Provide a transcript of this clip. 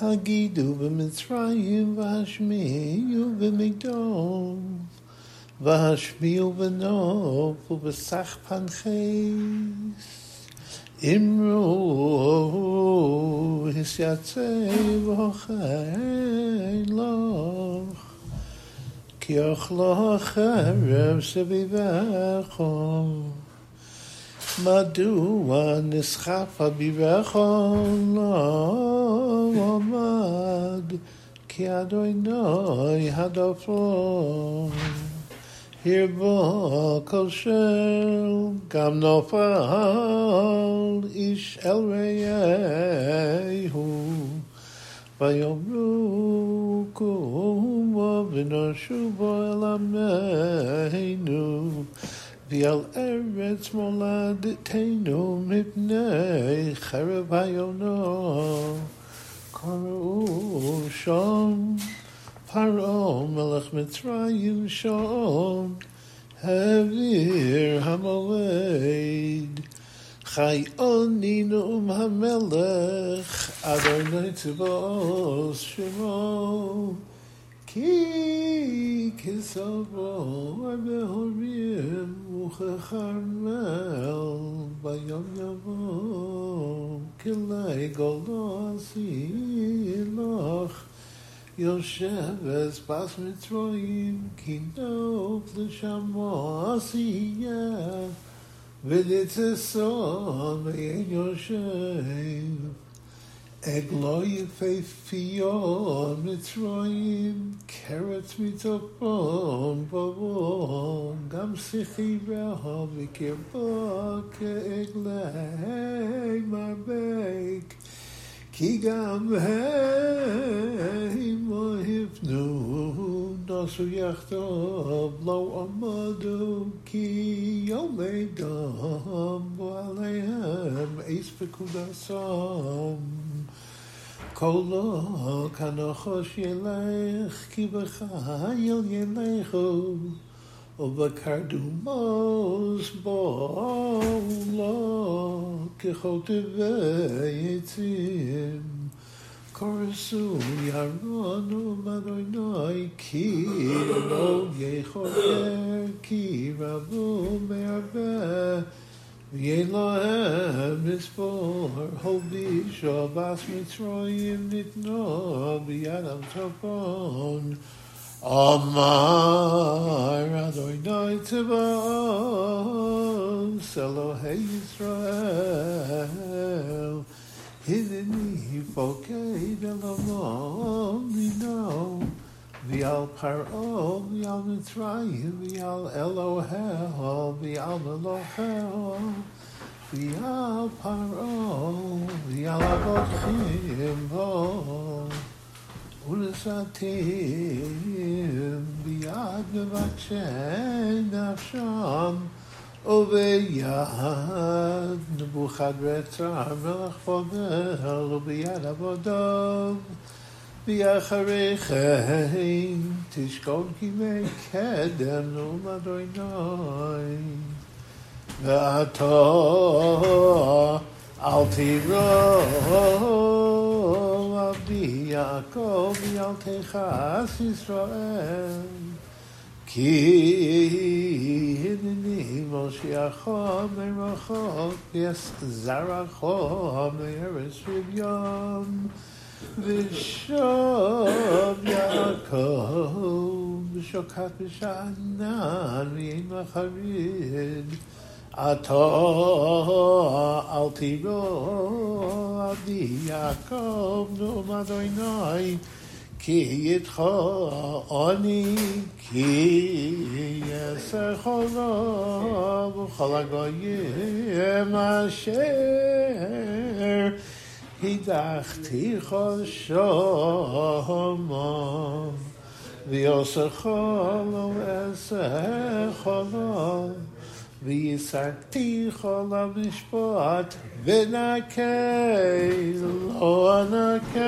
הגידו במצרים והשמיעו במידון והשמיעו בנוף ובסך פנחס אמרו הסייצב אוכל לוח כי אוכלו חרב סביבך מדוע נסחף אביבך לוח כי אדוני הדופו. הרבו כל של גם נופל איש אל רעהו. ויאמרו קומו ונשובו אל עמנו ועל ארץ מולדתנו מפני חרב היונו קראו שם פרעה מלך מצרים שם העביר המולד חי עוני נאום המלך, אדוני צבאות שמו, כי כסבו בהורים וככרמל ביום יבוא, כלי גולו סילוך. יושב אספס מצרועים, כי נוף לשמו עשייה. ונצסון אין יושב, עגלו יפהפיון מצרועים, קרץ מצפון בבון, גם שיחי רעו וקרבו כעגלי מרבק, כי גם הם לא הפנו, נוסו יחדיו, לא עמדו, כי יומי דם בו עליהם, עץ פקודסם. קולו כנחוש ילך, כי בחיל ילכו. ובקרדומוס בולו כחוטבי עצים. Korsu yaronu madoinoi ki lo yechoker ki rabu me'arbe Yelohem nisbor hobi shabas mitzroyim nitno biyadam topon Amar Adonai Tivon Selohei Yisrael. Hineni Fokei Delamon Mino Vial Paro Vial Mitzrayim Vial Elohel Vial Elohel Vial Paro Vial Avochim Bo ולסתים ביד מבקשי נפשם וביד נבוכדרצר מלך בבל וביד עבודו ואחרי כן תשכון כימי קדם נאום אדוני ואתה אל תירום עבדי יעקב אל תכעס ישראל כי Ani Moshiachom Merachom Yes Zarachom Eretz Yom V'Shov Yaakov Shokat B'Shanan V'Yein Macharid Ato Al Tiro Avdi Yaakov Nomad Oinoi کی هیت خواه آنی کی اسرخ خواه و خلاقای مشر هی دختی خوشام و اسرخ خالو اسرخ خواه ויסעתי כל המשפט ונקה לא נקה